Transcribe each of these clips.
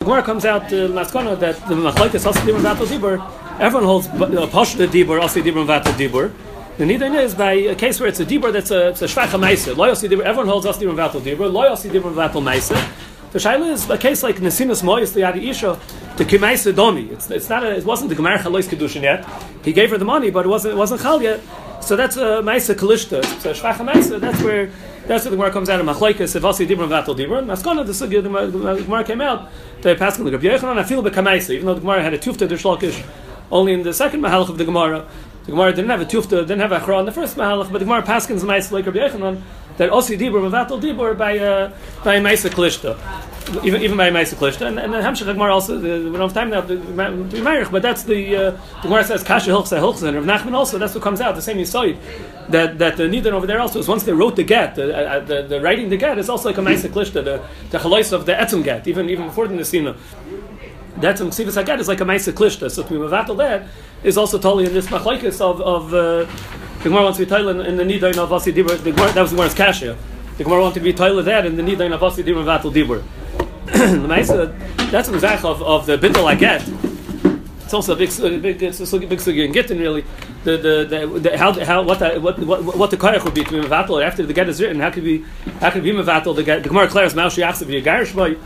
The Gemara comes out to Maskana that the Machlaikas also Dibur Vatal Dibur. Everyone holds uh, the Dibur, also Dibur Vatal Dibur. The Nidain is by a case where it's a Dibur that's a, it's a Shvacha Maisa. Loyal Dibur, everyone holds also Dibur Vatal Dibur. Loyal Dibur Vatal Maisa. The Shaila is a case like Nesinas Moyes, Yadi Isha, the Kimaisa Domi. It's, it's not a, it wasn't the Gemara Chalois Kedushin yet. He gave her the money, but it wasn't, it wasn't Chal yet. So that's a Maisa Kalishta. So Shvacha Maisa, that's where that's where the Gemara comes out of Machlaikas, also Dibra Vatal Dibra. Maskana, the Sugya, the Gemara came out, they passed on the Rabbi Yechanan, I feel Bekamaisa, even though the Gemara had a Tufta Dishlokish, only in the second Mahalach of the Gemara. The Gemara didn't have a Tufta, didn't have a Achra in the first Mahalach, but the Gemara Paskins Maisa like Rabbi Yechanan, that also Dibra and Vatal Dibra by, uh, by Maisa Kalishta even even by Ma'aseh Klishta, and, and Hamshach Gemara also we don't have time now to be Meirich, but that's the uh, the Gemara says Kasha Hilchsa Hilchsa, and Rav Nachman also that's what comes out the same Yisoid that that the Nidan over there also is. Once they wrote the get, the, uh, the, the writing the get is also like a Ma'aseh Klishta, the the Chalois of the Etzim get, even even before the Nesina. That Etzim Ksivas Haget is like a Ma'aseh Klishta, so to be Mavatal that is also totally in this Machlaikis of of uh, the Gemara wants to be titled in, the Nidan of Asi Dibur. The that was the Gemara's Kasha. The Gemara wanted to be titled that in the Nidan of Asi Dibur Vatal Dibur. that's an example of, of the bittul I get. It's also a big, big, a big sugi in Gittin really. The, the, the, the, how, how, what, the, what, what, what the koyach would be to be mevatel after the get is written. How could be, how could be mevatel the get? The Gemara declares maushi achsav yagarish boy.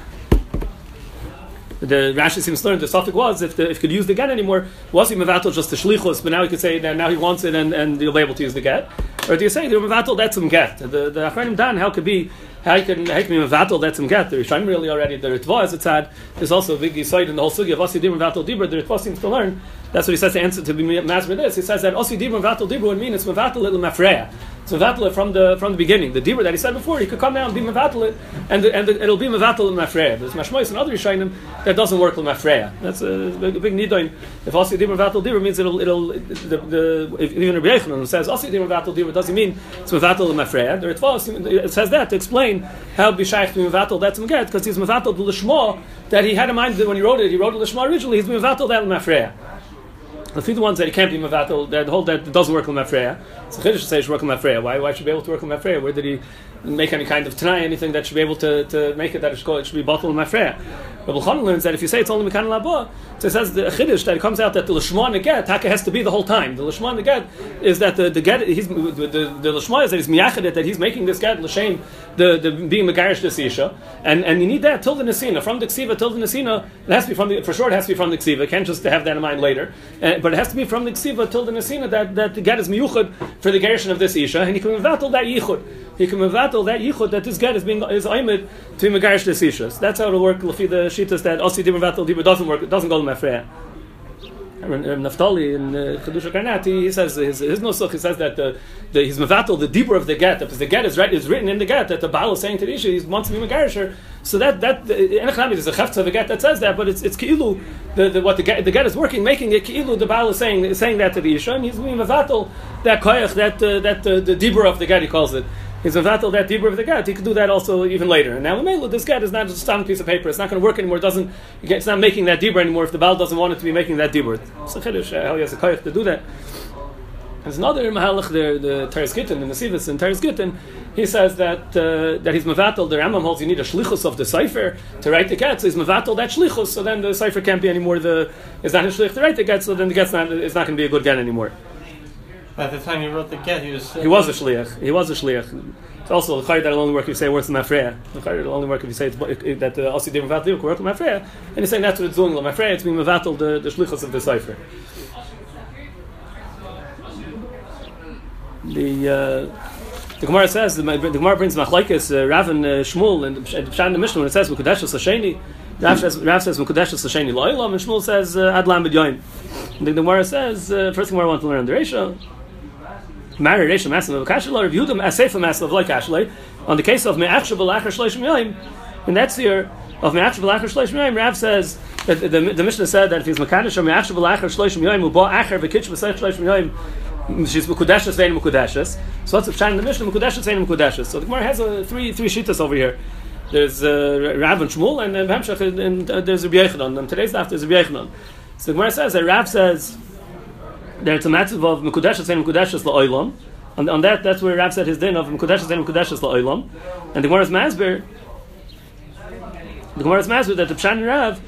The Rashi seems to learn the suffix was if the, if could use the get anymore was he mevatel just the shlichus, but now he could say that now he wants it and, and you'll be able to use the get. Or do you say the mevatel that's some get? The the achranim dan how could be how can how can be mevatel that's some get? The Rishayim really already the ritva as it's had. There's also a big side in the whole sugi of asi dim mevatel dibur. The ritva seems to learn. That's what he says to answer to be masber this. He says that asi dim mevatel dibur would mean it's mevatel little mafreya. It's mevatel from the from the beginning. The dibur that he said before, he could come down and be mevatel it, and the, and the, it'll be mevatel in mafreya. There's mashmois and other Rishayim that doesn't work with mafreya. That's a, a big nidoin. If asi dim mevatel dibur means it'll it'll the, the if even Rabbi Yechanan says asi dim mevatel dibur doesn't mean it's mevatel in mafreya. The ritva it says that to explain how b'shayich to be mevatel that's get because he's mevatel the lishma that he had in mind that when he wrote it, he wrote it lishma originally. He's mevatel that in mafreya. The ones that he can't be mevatel, that hold that doesn't work on mafreya. So chiddush says work with mafreya. Why? Why should be able to work on mafreya? Where did he make any kind of tanai, anything that should be able to, to make it that it should, it should be bottled mafreya? Rabbi Chanan learns that if you say it's only mekan labo, so it says the chiddush that it comes out that the lishma neget taka has to be the whole time. The lishma neget is that the, the get he's the the, the lishma is that he's miyachadet that he's making this get l'shem the, the being megarish this isha, and and you need that till the nesina from the ksiva till the nesina. It has to be from the for sure. It has to be from the ksiva. Can't just have that in mind later, uh, but it has to be from the ksiva till the nesina that that the get is miyuchad for the gershon of this isha, and you can mevatel that yichud. He can mevatel that yichud that this get is being is aimed to megarish this isha. So that's how it'll work. Lefi the shitas that osi dibur mevatel dibur doesn't work. It doesn't go to mafreya. Naftali in uh, Chedusha Karnat, he, says his, his nusach, he says that the, the he's mevatel the deeper of the get, because the get is, right, is written in the get that the Baal is saying to the Isha, he wants to be Megarisher. So that that Enechnami there's a chefta of the get that says that, but it's it's ki'ilu the, the what the get the get is working, making it keilu the Baal is saying saying that to the Isha, and he's being mevatel that koyach that uh, that uh, the deeper of the get he calls it he's mevatel that dibur of the get. He could do that also even later. And now this get is not just a piece of paper. It's not going to work anymore. It doesn't. It's not making that dibur anymore. If the Baal doesn't want it to be making that dibur, it's a chiddush. He has a to do that. There's another mahalach there, the Teres Gittin, in the Sivas in Teres Gittin, he says that uh, that he's mevatel. The Rambam holds you need a shlichus of the cipher to write the get. So he's mevatel that shlichus. So then the cipher can't be anymore. The is not his shlich to write the get. So then the get's not is not going to be a good get anymore. At the time he wrote the get, he was. Uh, he was a shliach. He was a shliach. It's also the that only work if you say words in mafreya. The will only work if you say it's, that the also different vatal work mafreya. And he's saying that's what it's doing. Mafreya, it's being mevatel the the shlichus of the cipher. The uh, the Gemara says the, the Gemara brings machlekes uh, Rav and uh, Shmuel and Pshan the Mishnah when it says Mukadesh Lasheni. Rav says Rav says Mukadesh Lasheni and Shmuel says uh, Ad Lam B'Yoyim. The Gemara says uh, first thing I want to learn the Reisha. Married Reisha Masav of Kashalai reviewed them as Sefer Masav like Kashalai on the case of Me'achshav B'Lachar Shleishim Yoyim. And that's here of Me'achshav B'Lachar Shleishim Yoyim. Rav says that the, the, the Mishnah said that if he's Mekadosh or Me'achshav B'Lachar Shleishim Yoyim, U'bo Acher V'Kitch B'Seich Shleishim Yoyim, she's mukudeshes vein mukudeshes. So what's the pshat in the Mishnah? Mukudeshes vein mukudeshes. So the Gemara has uh, three three shitas over here. There's uh, Rav and Shmuel, and then Hamshach, and, and uh, there's Rabbi Yechanan. And today's after there's Rabbi Yechanan. So the Gemara says that Rav says it's a matter of mukudeshes vein mukudeshes la'olam. On, on that, that's where Rav said his din of mukudeshes vein mukudeshes la'olam. And the Gemara's masber the Gemara is master that the Pshan Rav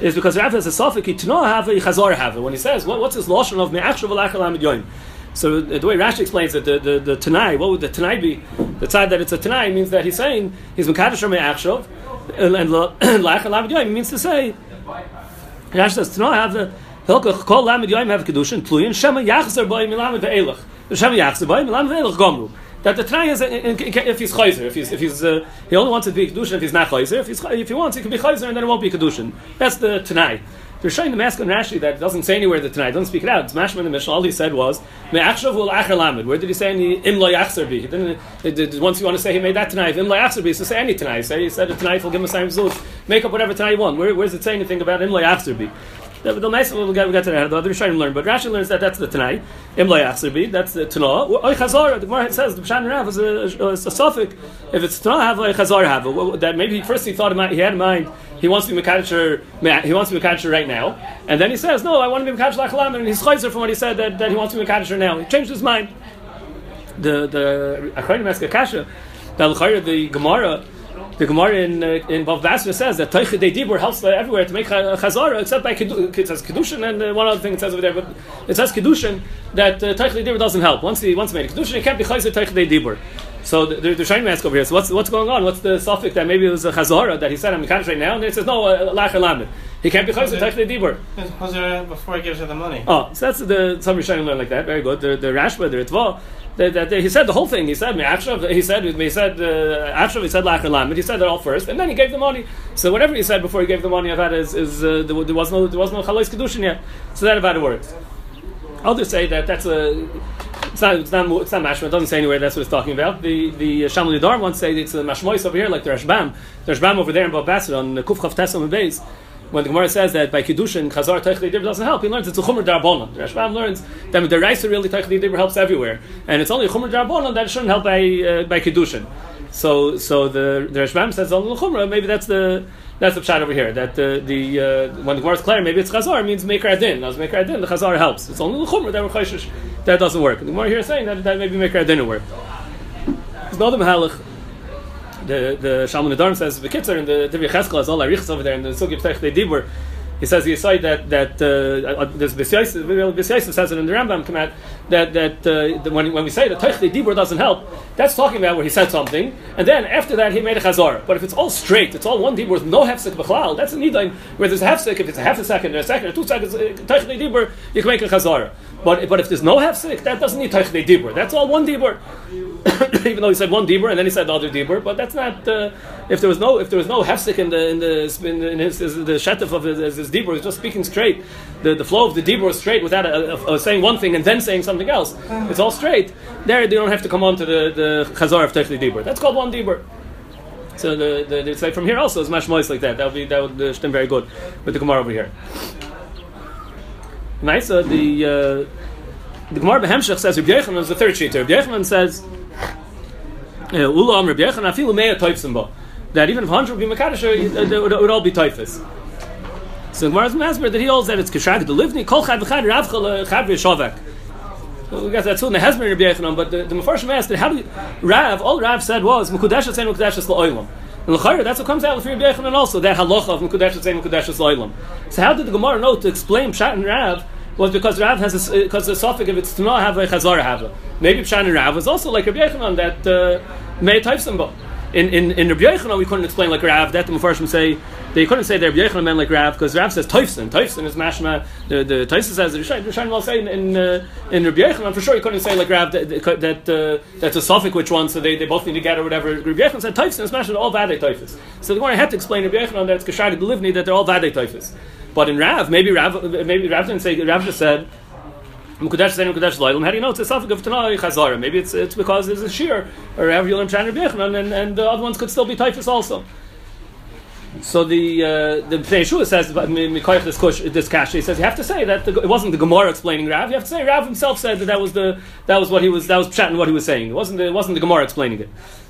is because Rav has a suffix, have chazar have When he says, what, what's this lotion of me'achshav alachal yoim? So the way Rashi explains it, the, the, the Tanai, what would the Tanai be? The side that it's a Tanai means that he's saying he's Mekadosh or Me'achshav, and Yoim means to say, Rashi says, Tanai have the Hilkach Kol Lamed Yoim have Kedushin, Tluyin, Shema Yachzer Boy Milamed Ve'elach. Shema Yachzer Boy Milamed Ve'elach Gomru. That the Tanai is, if he's Chayzer, if he's, if he's uh, he only wants it to be Kedushin if he's not Chayzer, if, he's, if he wants, he can be Chayzer and then it won't be Kedushin. That's the Tanai. They're showing the mask on Rashi that doesn't say anywhere that tonight, doesn't speak it out. It's Mashman the Mishnah. All he said was, Where did he say any Im lo yachzer bi? He didn't, once you want to say he made that tonight, Im lo yachzer bi, so say any tonight. Say he said it tonight, he'll give him a sign of Make up whatever tonight you want. Where, where does it say anything about Im lo yachzer bi? The, the nice get, we'll get to that. The other Rishonim learn, but Rashi learns that that's the Tanai. Im bi. That's the Tanah. Oy Chazar. The Gemara says the Pshan Rav is a, a, a, suffix. If it's Tanah, have Oy Chazar have. That maybe first he thought he had in mind he wants to be Mekadosh, he wants to be Mekadosh right now, and then he says, no, I want to be Mekadosh Lachalam, and he's chayzer from what he said that, that he wants to be Mekadosh now. He changed his mind. The the Achronim ask Akasha, the the Gemara, the Gemara in uh, in Bava Basra says that Teichid Dibur helps everywhere to make Chazara, except by it says Kedushin, and uh, one other thing it says over there, but it says Kedushin that uh, Teichid Dibur doesn't help. Once he once made a Kedushin, he can't be Chayzer Teichid Dibur. So they're, they're trying to ask over here. So what's what's going on? What's the suffix that maybe it was a chazara that he said I'm Mekadosh right now, and then it says no uh, lach uh, He can't be chazar touch the dibur. Before he gives her the money. Oh, so that's the some Rishonim learn like that. Very good. The the Rashba, the Ritva, that, he said the whole thing. He said me He said he said uh, He said lach He said that all first, and then he gave the money. So whatever he said before he gave the money, I've had is, is uh, there, there, was no there was no chalois kedushin yet. So that about it works. I'll just say that that's a it's not, it's not, it's not mashma. It doesn't say anywhere that's what it's talking about. The the uh, Shamal wants to say it's a mashmois over here, like the Rashbam. The Rashbam over there in Babasad on the Kuf Chav Tesam Beis. When the Gemara says that by Kiddushin, Chazar Teichli Dibber doesn't help, he learns it's a Chumr Darbonon. The Rashbam learns that the Raisa really Teichli Dibber helps everywhere. And it's only a Chumr Darbonon that shouldn't help by, uh, by Kiddushin. So, so the, the Rashbam says only the Chumrah, maybe that's the, that's the shot over here. That the the uh, when the Gemara is clear, maybe it's chazar means maker adin. Now, maker adin, the chazar helps. It's only the chumrah that we're chayshish that doesn't work. The Gemara here is saying that, that maybe adin will work. There's no other mahalach. The the Shalman Adarm says the kitzer and the Divrei Cheskel has all arichs over there and the Sugi Ptech they dibur. He says he said that that uh, uh this B'Siyais says it in the Rambam command that that, uh, when, when we say that Teichli Dibur doesn't help, that's talking about where he said something, and then after that he made a chazar. But if it's all straight, it's all one Dibur with no hefsek b'chlal, that's a nidain where there's a hefsek. If it's a half a second, or a second, or two seconds, uh, Teichli Dibur, you can make a chazar. But, but if there's no hefsek, that doesn't need Teichli Dibur. That's all one Dibur. Even though he said one Dibur and then he said the other Dibur, but that's not. Uh, if there was no if there was no hefsek in the in the in his, his the shetef of his, his Dibur, he's just speaking straight. The, the flow of the Dibur is straight without a, a, a, saying one thing and then saying something else. It's all straight. There, they don't have to come on to the, the Chazar of Techli Dibur. That's called one Dibur. So the, the, they say from here also is mashmois like that. That would be that would uh, stem very good with the Gemara over here. Nice. Uh, the uh, the Gemara Behemshech says Rabbi Yochanan is the third sheet. Rabbi Yochanan says uh, Ulam Rabbi Yochanan afilu meya toifsim that even if hundred would be makadosh, it would all be typhus. So Gemara's masber that he holds that it's kishrag the livni kol chad v'chad ravchal chad We got that too in the Hezbollah Rabbi Yechanan, but the, the Mefarshim asked, how do you, Rav, all Rav said was, Mekudesh saying Mekudesh La'olam. And L'chayr, that's what comes out with Rabbi Yechanan also, that halacha of Mekudesh saying Mekudesh La'olam. So how did the Gemara know to explain Pshat and Rav was because Rav has a, because the suffix of it's not have a chazar have. Maybe Pshat and Rav was also like Rabbi Yechanan that uh, may type symbol in in in Rabbi Yochanan we couldn't explain like Rav. That the Mepharshim say they couldn't say that Rabbi Yochanan meant like Rav because Rav says Toifson. Toifson is mashma. The the Toifson says the Rishonim will say in in, uh, in Rabbi for sure you couldn't say like Rav that that uh, that's a suffix which one so they, they both need to get or whatever. Rabbi Yochanan said Toifson is mashma all Vadei Toifus. So the one I had to explain Rabbi Yochanan that it's Kashag Belivni that they're all Vadei Toifus. But in Rav maybe Rav maybe Rav didn't say Rav just said. Mukadesh Zayin Mukadesh Loilam. How do you know it's a suffix of Tanai Chazara? Maybe it's it's because there's a shear or Rav Yolim Chan and and the other ones could still be typhus also. So the uh, the Yeshua says this kush this. He says you have to say that the, it wasn't the Gemara explaining Rav. You have to say Rav himself said that that was the that was what he was that was pshat what he was saying. It wasn't the, it wasn't the Gemara explaining it.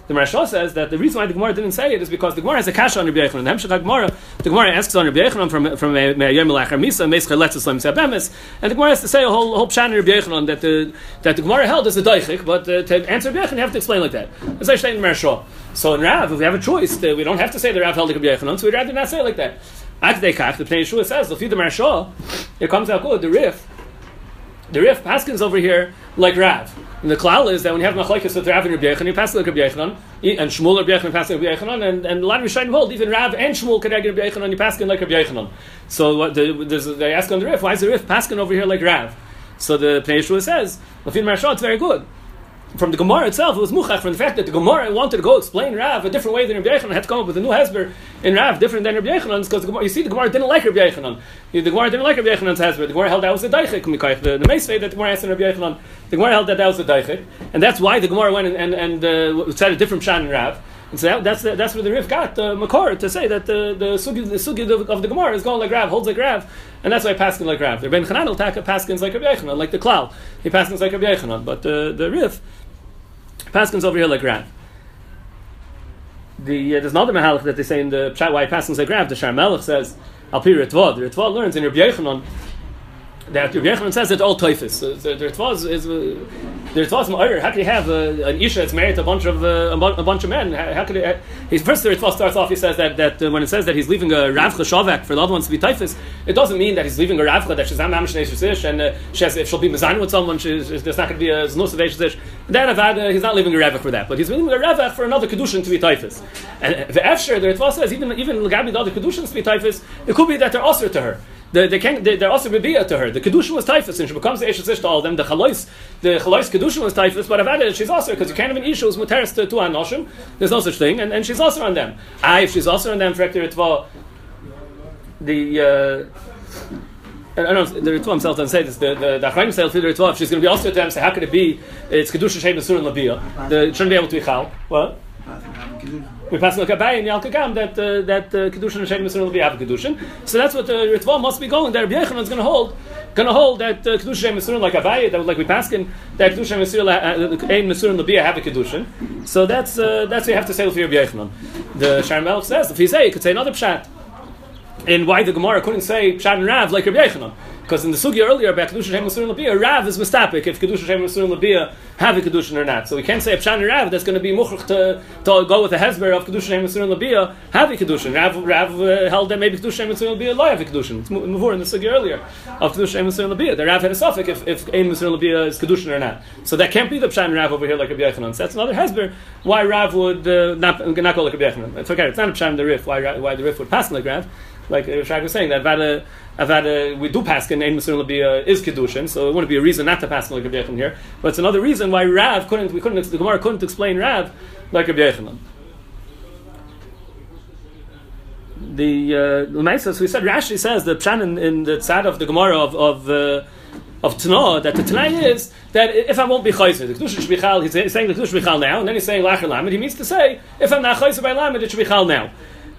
The Maharsha says that the reason why the Gemara didn't say it is because the Gemara has a kasha on Rabbi Yochanan. The Hemshech Gemara The Gemara asks on Rabbi Yechanan from from Yom Lachar Misa Meischa Letzislam Sabemis, and the Gemara has to say a whole whole pshat Rabbi Yechanan that the that the Gemara held as a daichik, but uh, to answer Rabbi Yechanan you have to explain like that. As I say in Maharsha. So in Rav, if we have a choice, we don't have to say the Rav held like Rabbi Yechanan, so we'd rather not say it like that. At the Kach, the Pnei Yeshua says, the Maharsha, it comes out good. The Rif, the Rif Paskins over here like Rav. And the klal is that when you have machlekes with Rav and Rabbi Yechanan, you pass like Rabbi Yechanan, and Shmuel Rabbi Yechanan pass like Rabbi Yechanan, and, and a lot of Rishonim hold even Rav and Shmuel can argue Rabbi Yechanan, you pass like Rabbi Yechanan. So what the, they ask on the Rif, why is the Rif passing over here like Rav? So the Pnei Yeshua says, Lafin Marshal, it's very good from the Gemara itself, it was muchach from the fact that the Gemara wanted to go explain Rav a different way than Rabbi Yechanan, had to come up with a new hesber in Rav, different than Rabbi Yechanan, because you see, the Gemara didn't like Rabbi Yechanan. The Gemara didn't like Rabbi Yechanan's hesber. The Gemara held that was a daichik, the, the Meisvei that the Gemara asked in Rabbi Yechanan, the Gemara held that that was a daichik, and that's why the Gemara went and, and, and uh, said a different shan in Rav. And so that, that's that's where the Rif got the Makor to say that the the sugi the sugi of, of, the Gemara is going like Rav, holds like Rav, and that's why Paskin like Rav. The Ben Chanan will Paskins like Rabbi Yechanan, like the Klal. He Paskins like Rabbi Yechanan, but uh, the Rif Paskins over here like Rav. The, uh, there's another mahalach that they say in the Pshat why Paskins like Rav. The Sharmelech says, Al Pi Ritva. The Ritva learns in Rabbi Yechanan that Rabbi Yechanan says that all typhus. So the, the Ritva is, is uh, the Ritva is How can you have a, an isha that's married to a bunch of uh, a, bunch of men? How, how could it? Uh, first the Ritva starts off. He says that that uh, when it says that he's leaving a Rav Shavak for the other ones to be typhus, it doesn't mean that he's leaving a Ravcha that she's Am Ish and uh, she has, if she'll be Mazan with someone, there's not going to be a Znus of Ish Then Avad, he's not leaving a Ravach for that, but he's leaving a Ravach for another kedushin to be typhus. And the Efsher, the Ritva says even even the other kedushins to be typhus, it could be that they're also to her. The, they can, they, they're also bibia to her. The kedushin was typhus, and she becomes the eshes to all of them. The chalois, the chalois kedushin was typhus, but I've added she's also because you can't have an issue with muteris to, to anoshim. There's no such thing, and, and she's also on them. I, if she's also on them for the the. Uh, I don't know, the Ritva himself doesn't say this. The the, the Achrayim say the Ritva, if she's going to be also to them, say how could it be? It's kedusha shem and labia. It shouldn't be able to be chal. What? We pass like Abai and Yal Kagam that uh, that uh, kedushin and Shem will be have kedushin. So that's what the Ritva must be going. That Rabbi Yechanan is going to hold, going to hold that uh, kedushin and like Abai that like we pass in that kedushin and Misurin Ein Misurin Labia have a kedushin. So that's uh, that's what you have to say with Rabbi Yechanan. The Sharmel says if he say, he could say another pshat. And why the Gemara couldn't say pshat and Rav like Rabbi Yechanan. Because in the sugi earlier about kedusha shem masurin labia, Rav is mistapik if kedusha shem masurin labia have a kedusha or not. So we can't say a pshan Rav that's going to be muchach to, to go with the hezber of kedusha shem masurin labia have a kedusha. Rav Rav uh, held that maybe kedusha shem masurin labia lo have a kedusha. It's more in the sugi earlier of kedusha shem masurin labia. The Rav had a suffix if if ein masurin labia is kedusha or not. So that can't be the pshan Rav over here like Rabbi Yechanan. So that's another hezber why Rav would uh, not not go like Rabbi Yechanan. It's okay. It's not a pshan the Rif. Why why the Rif would pass like Rav like Shag was saying, that Vada, Vada, we do pass in Ein Masur Labia is Kedushin, so it wouldn't be a reason not to pass like Rabbi here. But it's another reason why Rav couldn't, we couldn't, the Gemara couldn't explain Rav like Rabbi. The uh, we said Rashi says the pshan in, in the tzad of the Gemara of of uh, of Tanah that the Tanai is that if I won't be chayzer, the kedusha should be chal. He's saying the kedusha should be chal now, and then he's saying lacher lamed. He means to say if I'm not chayzer by lamed, it should be chal now.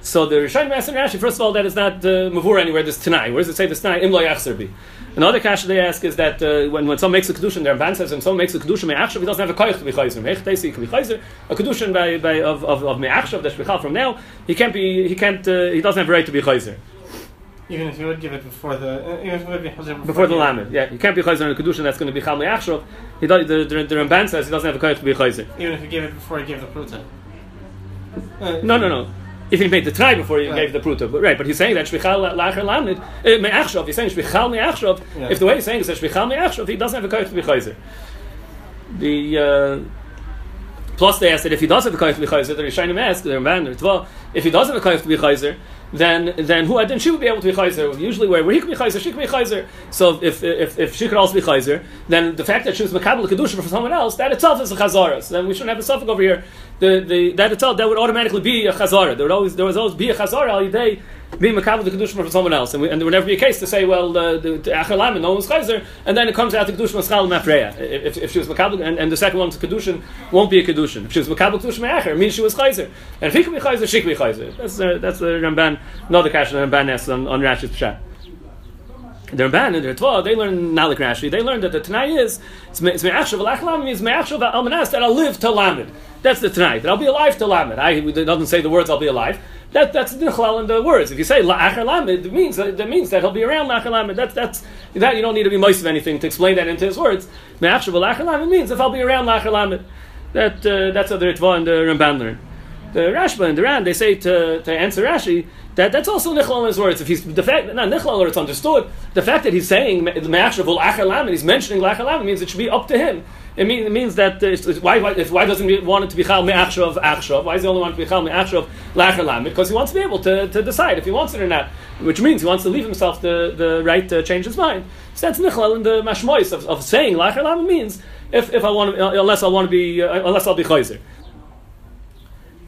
So the Rishayim asking Rashi, first of all, that is not uh, mavur anywhere. This Tanai. Where does it say this Tanai? Imlo yachzer bi. Another question they ask is that uh, when, when someone makes a kedushin, their Ramban says when someone makes a kedushin me'achshav, he doesn't have a koyach to be chayzer. Me'ech teisi he can be chayzer. A kedushin by, by of of, of me'achshav that shvichal from now, he can't be he can't uh, he doesn't have a right to be chayzer. Even if you would give it before the uh, even if you would be before, before the lamed, yeah, he can't be chayzer on a kedushin that's going to be chal me'achshav. He does, the, the, the Ramban says he doesn't have a koyach to be chayzer. Even if you give it before you give the pruta. no, no, no if he made the try before he right. gave the pruta. But right, but he's saying that shvichal lacher lamnid uh, me'achshov. He's saying shvichal me'achshov. Yeah. If the way he's saying is that shvichal me'achshov, he doesn't have a koyach to be chayzer. The uh, plus they asked that if he does have a koyach to be chayzer, the Rishonim ask the Ramban or if he does have a koyach to be chayzer, then then who then she would be able to be chayzer. Usually, where, where he could be chayzer, she could be chayzer. So if, if, if she could also be chayzer, then the fact that she was makabel kedusha for someone else, that itself is a chazara. So then we shouldn't have a suffix over here. The, the that itself that would automatically be a chazara. There would always there was always be a chazara all day being makabel the kedusha for someone else, and, we, and, there would never be a case to say, well, the, the, the no one's chayzer, and then it comes out the kedusha maschal mafreya. If, if she was makabel, and, and the second one's kedushin won't be a kedushin. If she was makabel kedusha me'acher, means she was chayzer. And if he can be chayzer, she can be chayzer. That's uh, that's the Ramban, another question Ramban asks on, on Rashi's pshat. The Ramban and the Ritva, they learn Nalik Rashi. They learn that the Tanai is it's me'achshav alach means me'achshav almanas that I'll live to lamed. That's the Tanai. That I'll be alive to lamed. I it doesn't say the words I'll be alive. That that's the nichlal in the words. If you say la'achar lamed, it means that, means that he'll be around la'achar lamed. That's that's that you don't need to be most of anything to explain that into his words. Me'achshav alach lamed means if I'll be around la'achar lamed. That uh, that's how the Ritva and the Ramban learn. The Rashba and the Ran they say to to answer Rashi that, that's also nichlal in his words. If he's the fact not nichlal or it's understood, the fact that he's saying the me'achshav and he's mentioning lachar means it should be up to him. It means, it means that uh, why, why, why doesn't he want it to be chal me'achshav achshav? Why does he only want it to be chal me'achshav lachar Because he wants to be able to, to decide if he wants it or not, which means he wants to leave himself the, the right to change his mind. So that's nichlal in the mashmois of, of saying lachar means if, if I want unless I want to be uh, unless I'll be chayzer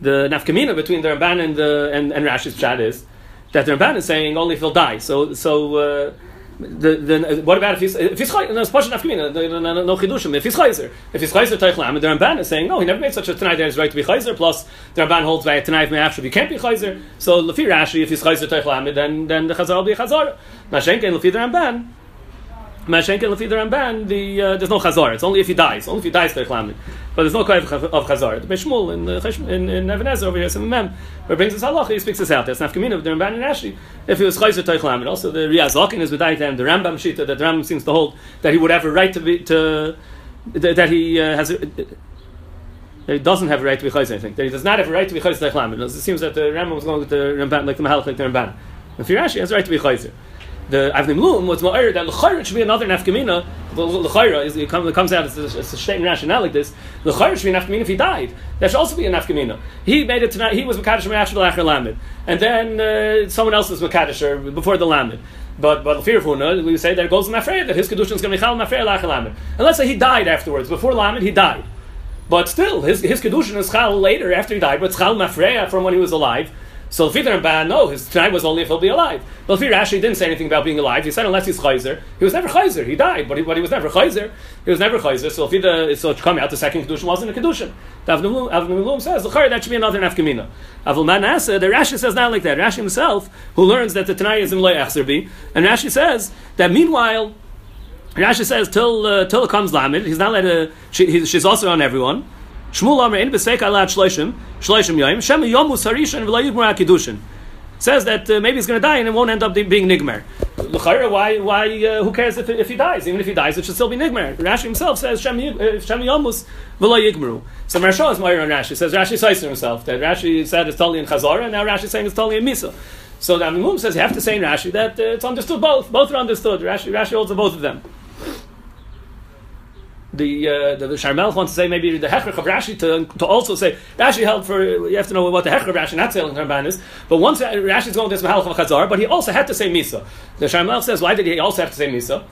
the nafkamina between the Ramban and the and, and Rashi's chat is that the Ramban is saying only if he'll die. So so. Uh, the, the, what about if he's if he's no nafkamina no chidushim if he's chayzer if he's chayzer teichlam the Ramban is saying no he never made such a tonight there is right to be chayzer plus the Ramban holds by tonight after you can't be chayzer so lefi Rashi if he's chayzer teichlam then then the chazar will be chazar mashenken lefi the Ramban Mashenken Lefi the Ramban, the uh, there's no chazar. It's only if he dies. Only if he dies to But there's no kind of chazar. The Beis Shmuel in uh, in, in Even HaEzer over here, some mem, where brings us halacha, he speaks this out. There's nafkamina of the Ramban and Rashi. If he was to and also the Riyazokin is with and the Rambam shita that the Rambam seems to hold that he would have a right to be to that he uh, has. A, that he doesn't have a right to be chayzer, I think. That he does not have a right to be chayzer It seems that the Rambam was going with the Ramban, like the Mahalach, like the Ramban. If you're Rashi, has a right to be chayzer the Avnei Miluim was more that L'chayra should be another nafkamina. L'chayra is it comes, it comes out it's a, it's a statement rationale like this. L'chayra should be a nafkamina if he died. That should also be a nafkamina. He made it tonight. He was makadosh me'achar l'achar lamed, and then uh, someone else was makadosh before the lamed. But but fear of Huna, we say that it goes in Mafreya, that his kedushin is going to be chal Mafreya l'achar lamed. And let's say he died afterwards. Before lamed, he died. But still, his his kedushin is chal later after he died. But it's chal Mafreya from when he was alive. So the Ramban, no, his tonight was only if he'll be alive. But Lefi Rashi didn't say anything about being alive. He said unless he's chayzer, he was never chayzer. He died, but he, but he was never chayzer. He was never chayzer. So the so to come out, the second kedushin wasn't a kedushin. Avnum says that should be another nafkamina. Avul Manasa, the Rashi says not like that. Rashi himself, who learns that the Tanai is in loy and Rashi says that meanwhile. Rashi says till uh, till it comes Lamed, he's not let a, she, she's also on everyone. Shmuel Amr in Besek Alat Shloishim, Shloishim Yoim, Shem Yomus Harishan. Says that uh, maybe he's going to die and it won't end up being Nigmer. Why? Why? Uh, who cares if, if he dies? Even if he dies, it should still be Nigmer. Rashi himself says Shem uh, Yomus V'lo Yigmeru. So Marsha is Meir on Rashi. Says Rashi cites himself that Rashi said it's totally in Chazara, and now Rashi is saying it's totally in Misa. So the Amimum says you have to say in Rashi that uh, it's understood both. Both are understood. Rashi, Rashi holds both of them the uh, the, the Sharmel wants to say maybe the Hechrich of Rashi to, to also say Rashi held for you have to know what the Hechrich of Rashi not saying Ramban is. But once Rashi is going to this Mahalach of Chazar, but he also had to say Misa. The Sharmel says why did he also have to say Misa?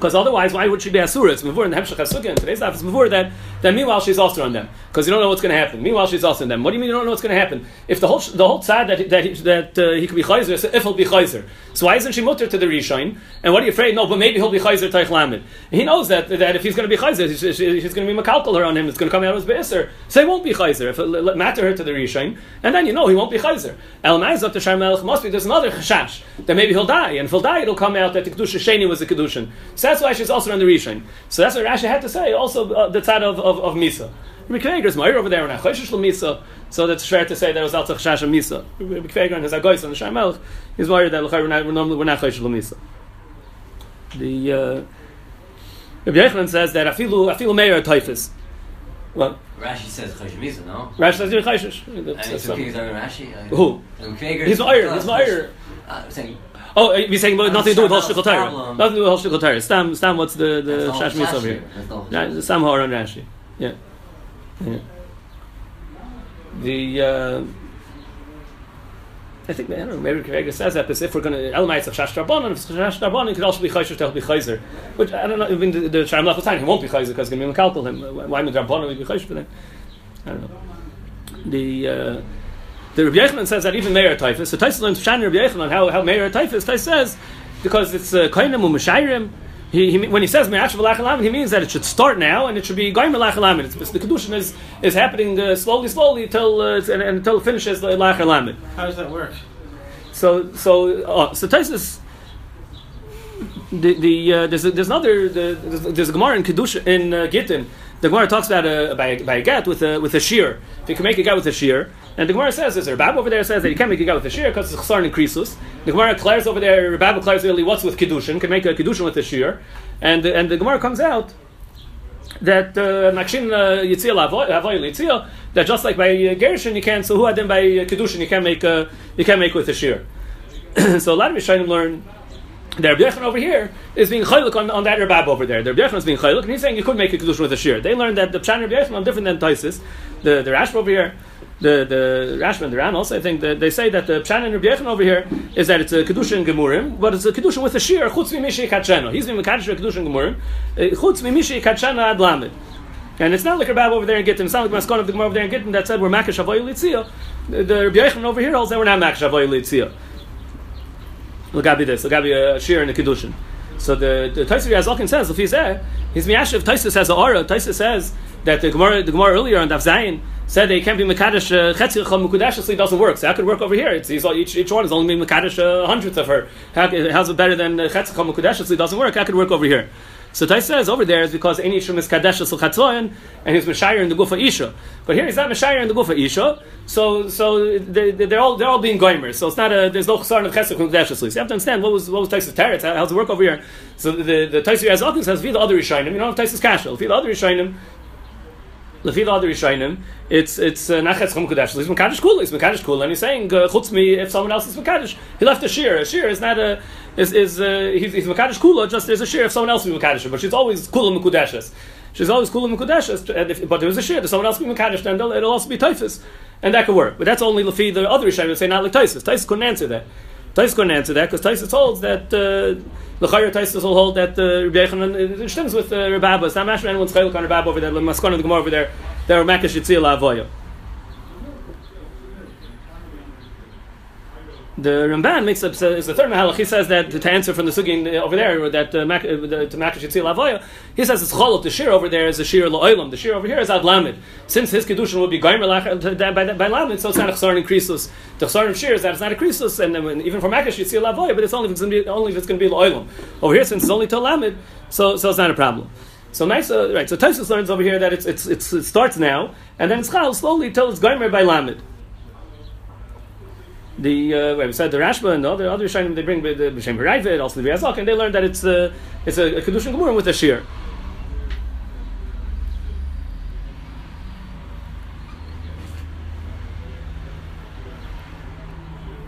Because otherwise, why would she be asura? It's before in the Hemshech Hasugya. Today's life is that. Then meanwhile, she's also on them because you don't know what's going to happen. Meanwhile, she's also on them. What do you mean you don't know what's going to happen? If the whole the whole tzad that that he, that uh, he could be chayzer, if he'll be chayzer. So why isn't she mutter to the rishain? And what are you afraid? No, but maybe he'll be chayzer taich lamed. He knows that that if he's going to be chayzer, she's, she's going to be makalkal her on him. It's going to come out as beiser. So he won't be chayzer. If it matter her to the rishain, and then you know he won't be chayzer. El Ma'izot to Sharmelch must be there's another chashash that maybe he'll die, and if he'll die, it'll come out that the kedusha sheni was a kedushin. So that's why she's also on the Rishon. So that's what Rashi had to say. Also, uh, the side of, of, of Misa. Rabbi Meir over there, and Achoshish Misa. So that's fair to say there was also Chash Misa. Rabbi Akiva Eiger and his Agois on the Shaimelch, he's worried that we're not, we're not Choshish Misa. The uh, Rabbi says that Afilu Afilu Meir Taifis. Well, Rashi says Choshish no? Rashi says Choshish. And so Rashi? Who? He's Meir. He's Meir. Uh, Oh, you're saying but nothing to do with Holshtikol Torah. Nothing to do with Holshtikol Torah. Stam, Stam, what's the the Shashmis over here? Yeah, Stam Hor on Rashi. Yeah, yeah. The uh, I think I don't know. Maybe Kavega says that. This if we're going to elamites of Shash Rabbanon, if it's Shash Rabbanon could also be Chaysher to help be Chayzer. Which I don't know. Even the, the Sharm Lach time he won't be Chayzer because he's going to be Mekalkal him. Why would Rabbanon be Chayzer for them? I don't know. The uh, the Rabbi Yechon says that even Meir Taifis. So Taisa learns Shani Rabbi Yechon on how, how Meir Taifis. Taisa says because it's Kainim uh, Umashairim. He, he, when he says Me'achav Alachalam, he means that it should start now and it should be Gaim Alachalam. The Kedushin is, is happening uh, slowly, slowly until, uh, and, and, until it finishes Alachalam. How does that work? So, so, uh, so Taisus the, the uh, there's, a, there's another the, there's, there's a Gemara in Kedusha in uh, Gittin. The Gemara talks about a by, by a get with a with a shear. If you can make a get with a shear, and the Gemara says, there's a Rabbi over there says that you can't make a get with a shear because it's chsar and krisus. The Gemara declares over there, Rabbi declares really what's with kedushin, can make a kedushin with a shear, and and the Gemara comes out that uh, Makshin uh, Yitzil that just like by uh, Gershon you can't, so who them by kedushin you can't make a, you can't make with a shear. so a lot of Rishonim learn the Rabbi Yechon over here is being chaylik on, on that Rabab over there. The Rabbi Yechon is being chaylik, and he's saying you could make a kedushin with a shear. They learned that the Pshan Rabbi Yechon are different than Taisis. The the Rash over here, the the Rashba and the also, I think that they say that the Pshan and Rabbi Yechon over here is that it's a kedushin gemurim, but it's a kedushin with a shear. Chutz mishi katshena. He's being mekadosh a kedushin gemurim. Uh, chutz mishi katshena ad lamed. And it's not like Rabbi over there in Gittin. It's not like Maskon of the Gemara over there in Gittin that said we're Makash Avoy Litzia. The, the Rabbi Yechon over here holds that we're not Makash Avoy Litzia. Lagabi this, Lagabi a uh, shear and a kedushin. So the the Taisir Yazalkin says if he's there, he's miyashiv. Taisus has a aura. Taisus says that the Gemara the Gemara earlier on Daf Zayin said they can't be mekadosh uh, chetzi chol doesn't work. So that could work over here. It's, it's, each, each one is only being mekadosh uh, of her. How, how's it better than chetzi chol mukudashly doesn't work? That could work over here. So Tais says over there is because any Yishrim is Kadesh Chatzoyan and he's Meshayir in the Gufa Isha. But here he's not Meshayir in the Gufa Isha. So so they, are all they're all being goimers. So it's not a there's no chesar of chesed Kadesh So you have to understand what was what was Taisus Teretz. How, does it work over here? So the the Taisus Yazalkin says via the other Rishayim. You don't have Taisus Kashel. Via the other Rishayim. Lefi the other Rishayim, it's it's uh, nachetz chum kodesh. He's mekadosh kula. He's mekadosh kula, and he's saying uh, chutz me if someone else is mekadosh. He left a shear. A shear is not a is is uh, he's, he's mekadosh kula. Just there's a shear if someone else is mekadosh, but she's always kula mekudeshes. She's always kula mekudeshes. But there's a shear. If someone else be mekadosh, then it'll also be typhus, and that could work. But that's only lefi the other Rishayim say not like typhus. Typhus couldn't answer that. Typhus couldn't answer that because Typhus holds that. Uh, the Chayr Taisus will hold that uh, Rabbi it stems with uh, Rabba. It's not mashma anyone's chaylik on Rabba over there. The Maskon of the Gemara over there. They're Makash Yitzil Avoya. The Ramban makes up is the third mahalach. He says that to answer from the sugi over there that uh, mak, uh, the, he says it's cholot. The shir over there is a shir la'olam. The shir over here is ad lamid. Since his kedushin will be gaimer by, by lamid, so it's not a chsar in krisus. The chsar of shir is that it's not a krisus, and um, even for Makash Yitzil Avoya, but it's only if it's going to be only if it's going to be la'olam. Over here, since it's only to lamid, so so it's not a problem. So nice, uh, right? So Taisus learns over here that it's, it's, it's, it starts now, and then it's chal slowly till it's goimer by lamed. The uh, we said the Rashba and the other other Rishonim they bring the B'Shem B'Rayvid, also the Riazak, and they learn that it's uh, it's a, a kedushin gemurim with a shear.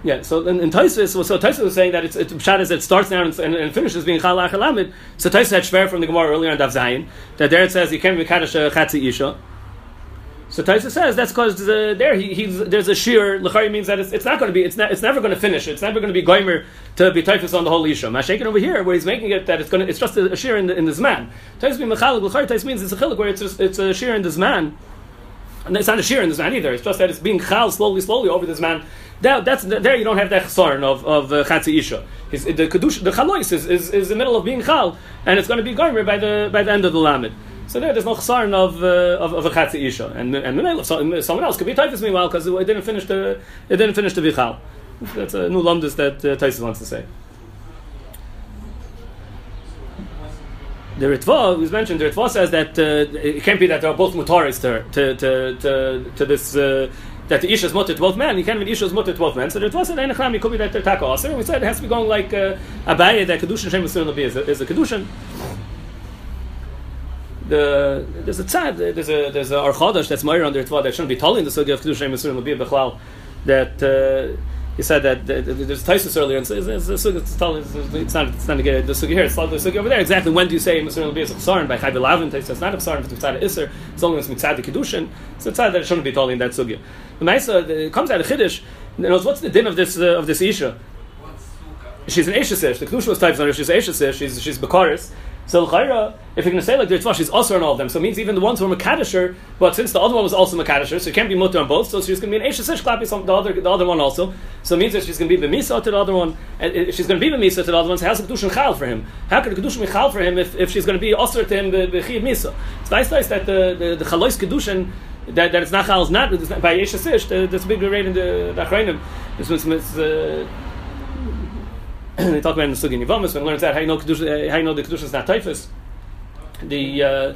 Yeah, so in, in Taisus, so Taisus was saying that it's, it's Pshat it starts now and, and, and finishes being Chal Achalamid. So Taisus had Shver from the Gemara earlier on Dav Zayin, that there it says you can't be Kaddish Chatzi Isha. So Taisa says that's because uh, there he, there's a shear. Lechari means that it's, it's not going to be it's, it's never going to finish. It's never going to be goimer to be typhus on the whole isha. Mashaken over here where he's making it that it's going to, it's just a, shear in in the zman. Taisa. Taisa means it's a chilik where it's just, it's a shear in this man. And it's not a shear in this man either. It's just that it's being chal slowly, slowly over this man that, that's there. You don't have that chsaron of of uh, chatzi isha. His, the kedush, the chalois is, is, is the middle of being chal, and it's going to be gomer by the by the end of the lamed. So there, there's no chsaron of, uh, of of a chatzi isha, and and so, someone else could be typhus meanwhile because it didn't finish the it didn't finish the vichal. That's a new lumdus that uh, Tyson wants to say. The Ritva, who's mentioned, the Ritva says that uh, it can't be that they're both mutaris to, to, to, to, to this uh, that the Isha is mutter to both men, you can't be Isha is mutter to both men. So there was an Einachram, could be that they're Taka Aser. We said it has to be going like uh, Abaye, that Kedushin Shem is a, is a Kedushin. The, there's a tzad, there's a there's a archadash that's more under Tva that shouldn't be telling the sugi of Kedushin Shem Yisrael Nabi Bechlal that. Uh, he said that, that, that there's Taisus earlier, and so it's, it's, it's, it's, it's not it's not to get the sugi here. It's not the sugi over there. Exactly when do you say Mr. Nabi is a by Chayv Lavin? Taisus It's not a if it's mitzad iser. It's only when it's mitzad kedushin. So it's that it shouldn't be telling that sugi. The Maisa it comes out of Chiddush. Knows what's the din of this uh, of this isha? She's an Eshesish. The Kedusha was types on her. She's Eshesish. She's she's Bekaris. So L'chaira, if you're going to say like the Ritva, she's also on all of them. So it means even the ones who are Makadisher, but since the other one was also Makadisher, so it can't be mutter on both, so she's going to be an Eshes Klapi, the other, the other one also. So it means that she's going to be Bemisa to the other one, and she's going to be Bemisa to the other one, so how's the Kedushin Chal for him? How could the Kedushin be Chal for him if, if she's going to be Osir to him, the Chiv Misa? It's nice, nice that the, the, the Chalois Kedushin, that, that it's not Chal, is not, it's not by Yeshasish, there's a big rate in the, the Achrayim. This was, uh, they talk about in the Sugi Nivamis when it learns that how you know kedusha, how you know the kedusha is not typhus. The uh,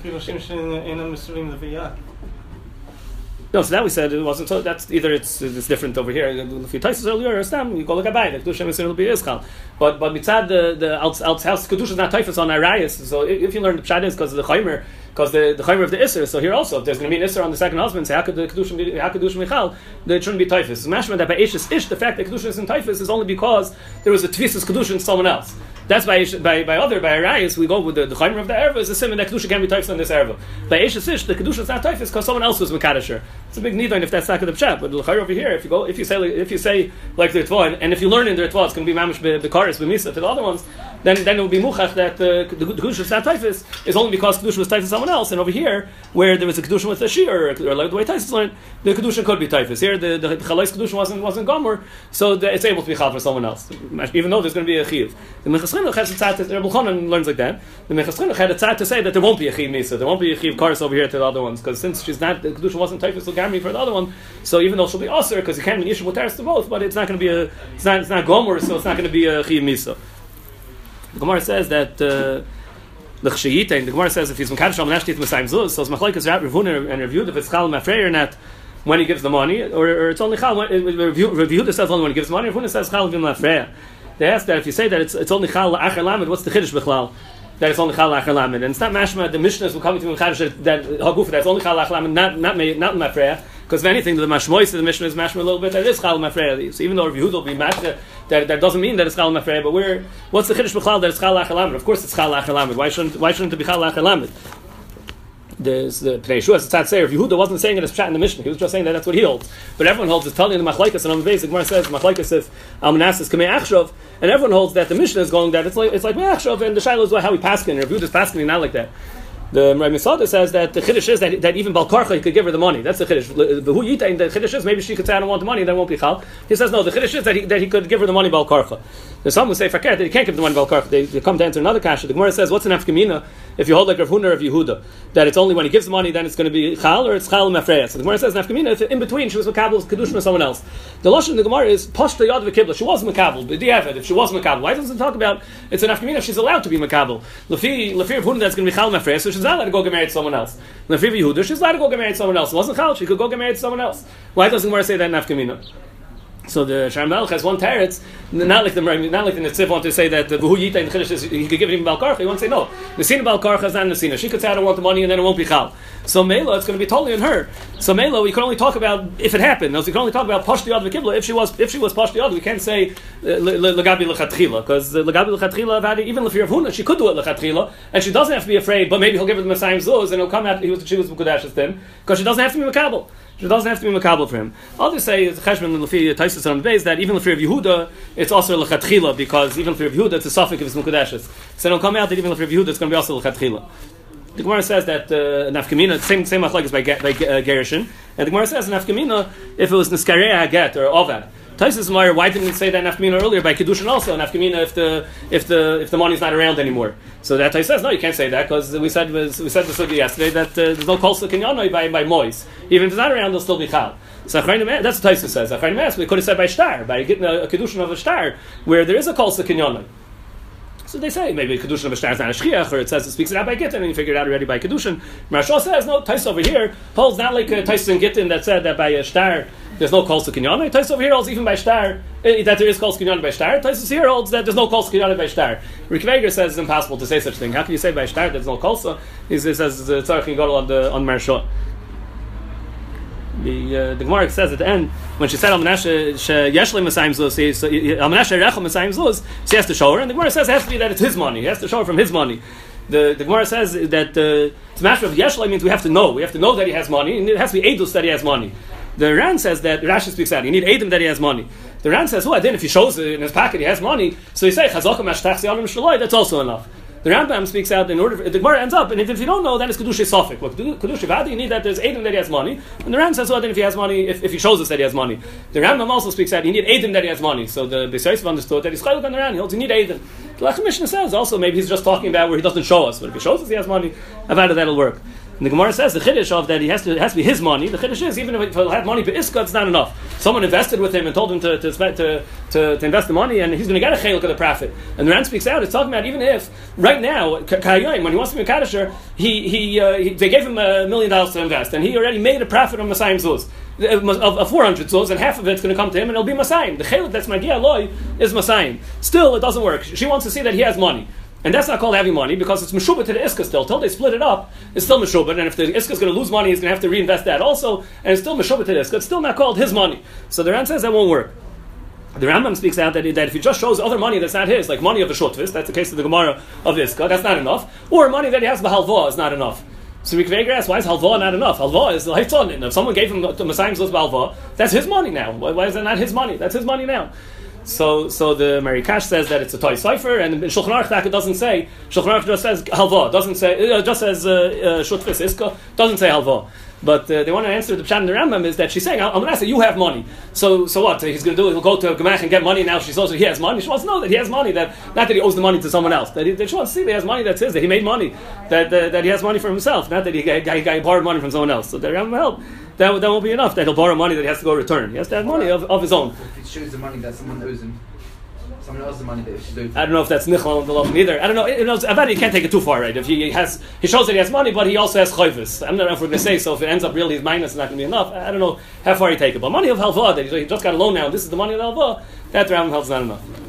no, so that we said it wasn't. So that's either it's it's different over here. If you Taisus earlier Stam, you go look at the Kedusha will be Ischal. But but mitzad the the out out house Kedusha is not Taifus on Arias. So if you learn the Pshad is because of the Chaimer, because the the Chaimer of the Isser. So here also, if there's going to be an Isser on the second husband, say how could the Kedusha how could Kedusha Michal? It shouldn't be Taifus. Mashma that by Ish Ish, the fact that Kedusha is in Taifus is only because there was a Tvisus Kedusha in someone else. That's by by, by other by Arias we go with the, the chaymer of the erva is a simon that kedusha can be types on this erva. By Eshes Ish the kedusha is not typhus because someone else was mekadesher. It's a big need if that's not the pshat. But the over here, if you go if you say if you say like the Ritva, and if you learn in the Ritva, it's going to be mamish bekaris b'misa to the other ones. Then then it would be muchach that uh, the kedusha is not typhus is only because kedusha was typhus someone else. And over here where there was a kedusha with a shir or, like the way Typhus learned, the kedusha could be typhus. Here the the, the chalais kedusha wasn't wasn't gomer, so the, it's able to be chal for someone else, even though there's going to be a chiv. The mechasrin has a tzat. Rebbe Chanan learns like that. The Minchas Chinuch had a tzad to say that there won't be a chiv misa, there won't be a chiv karis over here to the other ones, because since she's not the kedusha wasn't typhus lagami for the other one, so even though she'll be aser, because you can't be yishuv to both, but it's not going to be a it's not it's not gomer, so it's not going to be a chiv misa. The Gemara says that. Uh, the Chshayita, the Gemara says if he's Mekadosh Al Menashtit Mesayim Zuz, so it's Machlaikas Rav Ravuna and reviewed if it's Chal Mafrei or not when he gives the money, or, or it's only Chal, reviewed says only when he gives money, Ravuna says Chal Vim. They ask that if you say that it's, it's only chal acher lamed, what's the chiddush b'chlal? That it's only chal acher lamed, and it's not mashma. The mishnahs will come to me that that hagufa that's only chal acher lamed, not not not mafreya. Because if anything, the mashmois of the mishnah is mashma a little bit that is chal mafreya. So even though Yehuda will be mashma, that, that doesn't mean that it's chal mafreya. But we're what's the chiddush b'chlal that it's chal acher? Of course, it's chal acher lamed. Why shouldn't why shouldn't it be chal acher lamed? there's the Pnei Yeshua, it's Tzad Seir. Yehuda wasn't saying it as Pshat in the Mishnah. He was just saying that that's what he holds. But everyone holds it's telling the Machlaikas, and on the base, Gemara says, Machlaikas if Almanasas Kamei Achshov, and everyone holds that the Mishnah is going that it's like, it's like Achshov, and the Shiloh is how we paskin, and Yehuda's paskin not like that. The Misada says that the chiddush is that, that even Balkarcha he could give her the money. That's the chiddush. The who the chiddush is maybe she could say I don't want the money, then won't be chal. He says no. The chiddush is that he, that he could give her the money Balkarcha. There's some who say fakir that he can't give the money Balkarcha. They, they come to answer another kasha. The Gemara says what's an afkamina if you hold like Rav Huna of Yehuda that it's only when he gives the money then it's going to be chal or it's chal mafreya. So the Gemara says nafkamina if in between she was makabel kedushin with someone else. The lashon in the Gemara is pashta yad v'kibla. She was makabel, but if she was makabel, why doesn't it talk about it's an afkamina if she's allowed to be makabel? Lefi lefi Rav Huna that's going to be chal mafreya, so she's not allowed to go get married to someone else. And the Yehuda, she's allowed to go get married to someone else. It wasn't chal, she could go get married to someone else. Why doesn't Gemara say that in Afkamina? So the Sharm Melech has one teretz, not like the not like the Netziv want to say that the V'hu Yita in Chiddush is he could give it even Balkarcha. He to say no. Nesina Balkarcha is not Nesina. She could say I don't want the money and then it won't be Chal. So Mela, it's going to be totally on her. So Mela, we can only talk about if it happened. We can only talk about Pashti Yad V'Kibla. If she was if she was Pashti we can't say uh, Lagabi Lechatchila because Lagabi Lechatchila even if you're Huna, she could do it Lechatchila and she doesn't have to be afraid. But maybe he'll give her the Messiah Zuz and he'll come out. He was she was Mukudash's then because she doesn't have to be Makabel. She doesn't have to be makabel for him. Just say Cheshbon and Lefi Taisus on the base that even Lefi Yehuda, it's also lechatchila because even Lefi Yehuda, it's a suffix of his mukadeshes. So it'll come out that even Lefi of Yehuda, it's going to be also lechatchila. The Gemara says that uh, nafkamina, same same machlekes by, by uh, Gershon, and the Gemara says nafkamina if it was niskarei get or ovad. Taisus Meyer, why didn't we say that nafkamina earlier by kedushin also nafkamina if the if the if the money's not around anymore? So that Taisus says no, you can't say that because we said we said the sugi yesterday that uh, there's no kol kinyanoi by by mois. Even if it's not around, they'll still be chal. So that's what Taisus says. we could have said by star by getting a, a kedushin of a star where there is a kol kinyanoi. So they say maybe kedushin of a star is not a shchiach, or it says it speaks it out by gittin, and you figure it out already by kedushin. Marshal says no. Tais over here holds not like a Tais in gittin that said that by a star there's no kol kinyan. Tais over here holds even by star eh, that there is kol kinyan by star. Tais here holds that there's no kol kinyan by star. Rikveger says it's impossible to say such thing. How can you say by star there's no kol? He says the tzarich on the on Marshal the uh, the Gemara says at the end when she said Al Menashe Yeshli Masayim Zuz, Al Menashe Rechel Masayim Zuz, she has to show her, and the Gemara says it has to be that it's his money. He has to show her from his money. The, the Gemara says that uh, it's a matter of Yeshli means we have to know. We have to know that he has money, and it has to be Edus that he has money. The Ran says that Rashi speaks out. You need Adam that he has money. The Ran says, oh, "Well, then if he shows it in his pocket, he has money." So he says, That's also enough. The Rambam speaks out in order. For, the Gemara ends up, and if, if you don't know, then it's kedusha sofik. Well, kedusha vadi, you need that there's Adam that he has money, and the Rambam says, well, then if he has money, if, if he shows us that he has money, the Rambam also speaks out, you need Adam that he has money. So the Besois understood that he's chaylik on the Rambam. He holds you need Adam. The Lechem Mishneh says also maybe he's just talking about where he doesn't show us, but if he shows us he has money, about it that'll work. And the Gemara says the chiddush of that he has to has to be his money. The chiddush is even if he'll have money, but iska it's not enough. Someone invested with him and told him to to, to, to, to invest the money, and he's going to get a chelik of the profit. And the Ran speaks out. It's talking about even if right now when he wants to be a kaddisher, he, he, uh, he, they gave him a million dollars to invest, and he already made a profit on Masayim Zuz of, of 400 zuz, and half of it's going to come to him, and it'll be Masayim. The chelik that's Magia Loy is Masayim. Still, it doesn't work. She wants to see that he has money. And that's not called having money because it's Meshuba to the Iska still. Till they split it up, it's still Meshuba. And if the Iska is going to lose money, he's going to have to reinvest that also. And it's still Meshuba to the Iska. It's still not called his money. So the Ran says that won't work. The Rambam speaks out that, that if he just shows other money that's not his, like money of a shotvis, that's the case of the Gemara of Iska, that's not enough. Or money that he has Bahalva is not enough. So we can ask, why is halva not enough? Halva is like If someone gave him the Messiah halva, that's his money now. Why, why is that not his money? That's his money now. So, so the Maharikash says that it's a toy cipher, and Shulchan Aruch doesn't say. Shulchan Aruch just says halva, doesn't say uh, just says uh, uh, shutfis iska, doesn't say halva. But uh, they want to answer the pshat in the Rambam is that she's saying, I'm going to ask you, have money. So, so what? He's going to do? He'll go to Gemach and get money. Now she says he has money. She wants to know that he has money. That not that he owes the money to someone else. That, he, that she wants to see that he has money that's his. That he made money. That that, that he has money for himself. Not that he, he, he, borrowed money from someone else. So the Rambam help that, that won't be enough. That he'll borrow money that he has to go return. He has to have money of, of his own. If he shows the money that someone owes him someone else the money that should do. I don't know if that's nichal on the law either. I don't know. Know, I bet he can't take it too far, right? If he has, he shows that he has money, but he also has chayvis. I'm not if we're going to say so. If it ends up really his minus is not going to be enough. I don't know how far he take it. But money of halva that he just got a loan now. This is the money of halva. That round helps not enough.